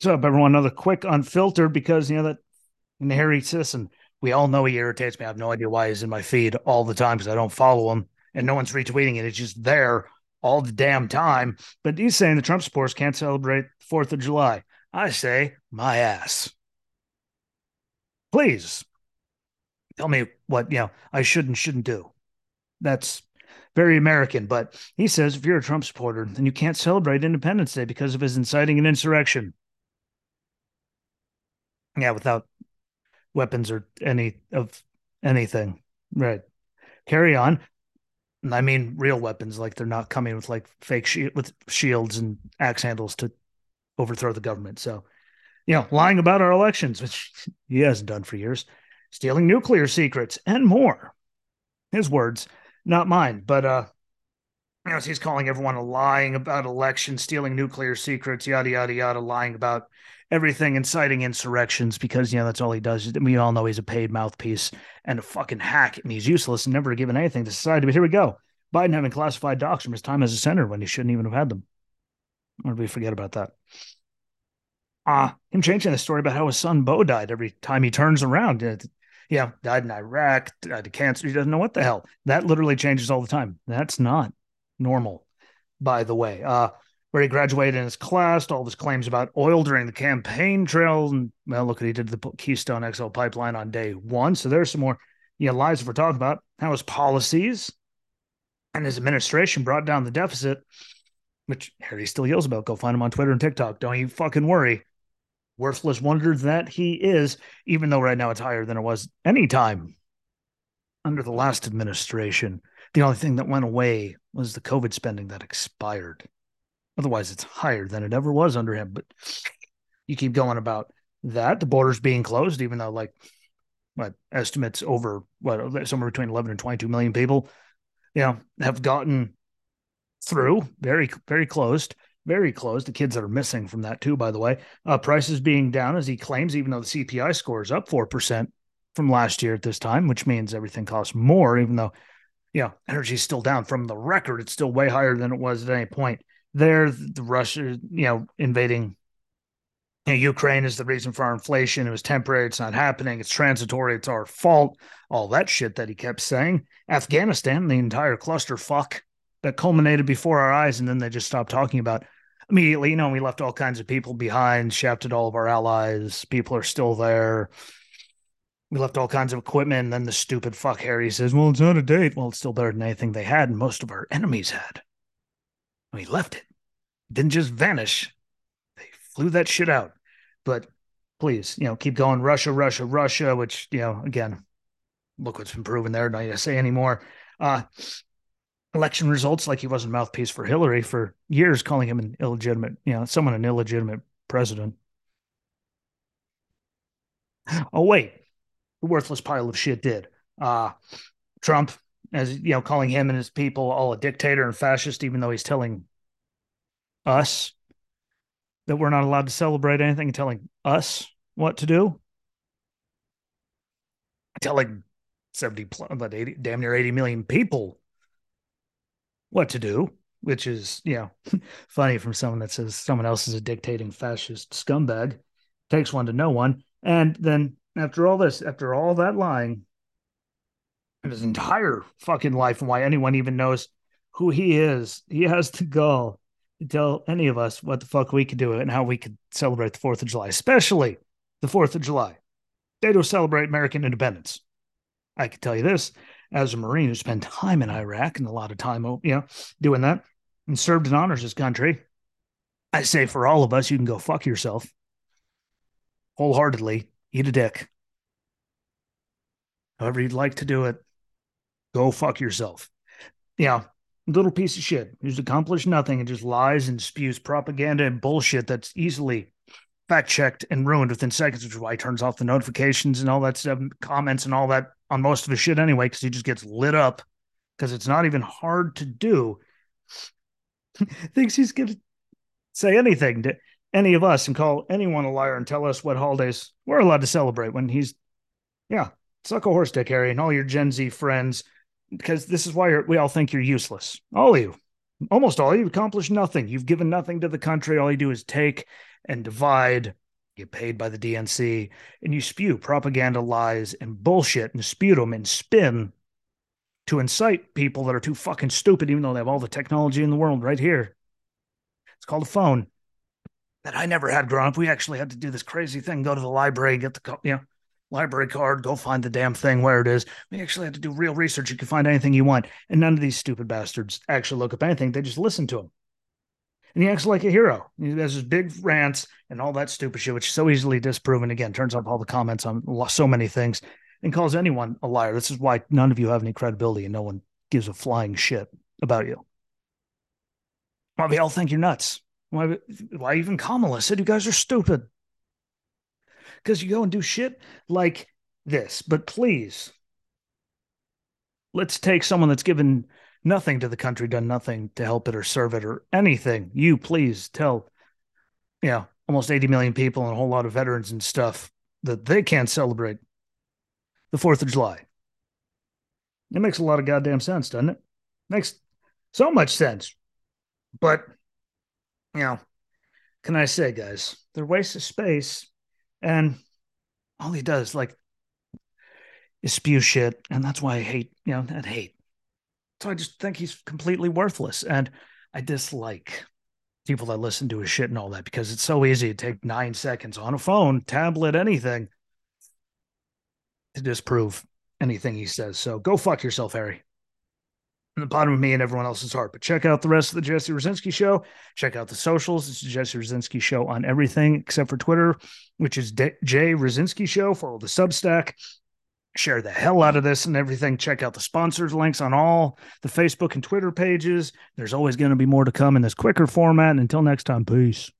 What's up, everyone? Another quick unfiltered because you know that and Harry Sisson, we all know he irritates me. I have no idea why he's in my feed all the time because I don't follow him and no one's retweeting it. It's just there all the damn time. But he's saying the Trump supporters can't celebrate Fourth of July. I say my ass. Please tell me what you know I should and shouldn't do. That's very American. But he says if you're a Trump supporter, then you can't celebrate Independence Day because of his inciting an insurrection. Yeah, without weapons or any of anything. Right. Carry on. I mean real weapons, like they're not coming with like fake with shields and axe handles to overthrow the government. So, you know, lying about our elections, which he hasn't done for years, stealing nuclear secrets, and more. His words, not mine. But uh you know, he's calling everyone lying about elections, stealing nuclear secrets, yada yada yada, lying about everything, inciting insurrections because you know that's all he does. We all know he's a paid mouthpiece and a fucking hack, and he's useless and never given anything to society. But here we go: Biden having classified docs from his time as a senator when he shouldn't even have had them. Or did we forget about that? Ah, uh, him changing the story about how his son Beau died every time he turns around. Yeah, died in Iraq, died of cancer. He doesn't know what the hell. That literally changes all the time. That's not normal, by the way. Uh, where he graduated in his class, all his claims about oil during the campaign trail. And well, look what he did to the Keystone XL pipeline on day one. So there's some more you know, lies we're talking about. How his policies and his administration brought down the deficit, which Harry still yells about. Go find him on Twitter and TikTok. Don't you fucking worry. Worthless wonder that he is, even though right now it's higher than it was any time under the last administration. The only thing that went away was the COVID spending that expired. Otherwise, it's higher than it ever was under him. But you keep going about that. The borders being closed, even though, like, what estimates over what somewhere between 11 and 22 million people, you know, have gotten through very, very closed, very closed. The kids that are missing from that, too, by the way. Uh, prices being down, as he claims, even though the CPI score is up 4% from last year at this time, which means everything costs more, even though, you know, energy is still down from the record. It's still way higher than it was at any point there. The Russia, you know, invading you know, Ukraine is the reason for our inflation. It was temporary. It's not happening. It's transitory. It's our fault. All that shit that he kept saying. Afghanistan, the entire cluster fuck that culminated before our eyes, and then they just stopped talking about immediately. You know, we left all kinds of people behind, shafted all of our allies. People are still there. We left all kinds of equipment. And then the stupid fuck Harry says, Well, it's not a date. Well, it's still better than anything they had, and most of our enemies had. We left it. Didn't just vanish. They flew that shit out. But please, you know, keep going. Russia, Russia, Russia, which, you know, again, look what's been proven there. Don't to say anymore. Uh, election results, like he wasn't mouthpiece for Hillary for years, calling him an illegitimate, you know, someone an illegitimate president. Oh, wait. The worthless pile of shit did. Uh, Trump as you know, calling him and his people all a dictator and fascist, even though he's telling us that we're not allowed to celebrate anything, and telling us what to do. Telling 70 about 80 damn near 80 million people what to do, which is, you know, funny from someone that says someone else is a dictating fascist scumbag. Takes one to know one. And then after all this, after all that lying, his entire fucking life and why anyone even knows who he is. He has to go to tell any of us what the fuck we could do and how we could celebrate the 4th of July, especially the 4th of July, day to celebrate American independence. I can tell you this as a Marine who spent time in Iraq and a lot of time, you know, doing that and served and honors his country. I say for all of us, you can go fuck yourself wholeheartedly, eat a dick. However, you'd like to do it, Go fuck yourself. Yeah, little piece of shit who's accomplished nothing and just lies and spews propaganda and bullshit that's easily fact checked and ruined within seconds, which is why he turns off the notifications and all that stuff, comments and all that on most of his shit anyway, because he just gets lit up because it's not even hard to do. Thinks he's going to say anything to any of us and call anyone a liar and tell us what holidays we're allowed to celebrate when he's, yeah, suck a horse dick, Harry, and all your Gen Z friends because this is why we all think you're useless. All of you, almost all, of you've accomplished nothing. You've given nothing to the country. All you do is take and divide, get paid by the DNC, and you spew propaganda, lies, and bullshit and spew them and spin to incite people that are too fucking stupid, even though they have all the technology in the world right here. It's called a phone that I never had growing up. We actually had to do this crazy thing: go to the library, get the you know library card, go find the damn thing where it is. We actually had to do real research. You can find anything you want, and none of these stupid bastards actually look up anything. They just listen to him, and he acts like a hero. He has his big rants and all that stupid shit, which is so easily disproven. Again, turns off all the comments on so many things and calls anyone a liar. This is why none of you have any credibility, and no one gives a flying shit about you. Why they all think you're nuts? Why, why even Kamala said you guys are stupid? Because you go and do shit like this. But please, let's take someone that's given nothing to the country, done nothing to help it or serve it or anything. You please tell, you know, almost 80 million people and a whole lot of veterans and stuff that they can't celebrate the 4th of July. It makes a lot of goddamn sense, doesn't it? Makes so much sense. But you know, can I say, guys, they're waste of space, and all he does, like, is spew shit, and that's why I hate, you know, that hate. So I just think he's completely worthless, and I dislike people that listen to his shit and all that because it's so easy to take nine seconds on a phone, tablet, anything to disprove anything he says. So go fuck yourself, Harry in the bottom of me and everyone else's heart. But check out the rest of the Jesse Rucinski show. Check out the socials. It's the Jesse Rucinski show on everything except for Twitter, which is Jay Rucinski show. Follow the Substack. Share the hell out of this and everything. Check out the sponsors links on all the Facebook and Twitter pages. There's always going to be more to come in this quicker format. And until next time, peace.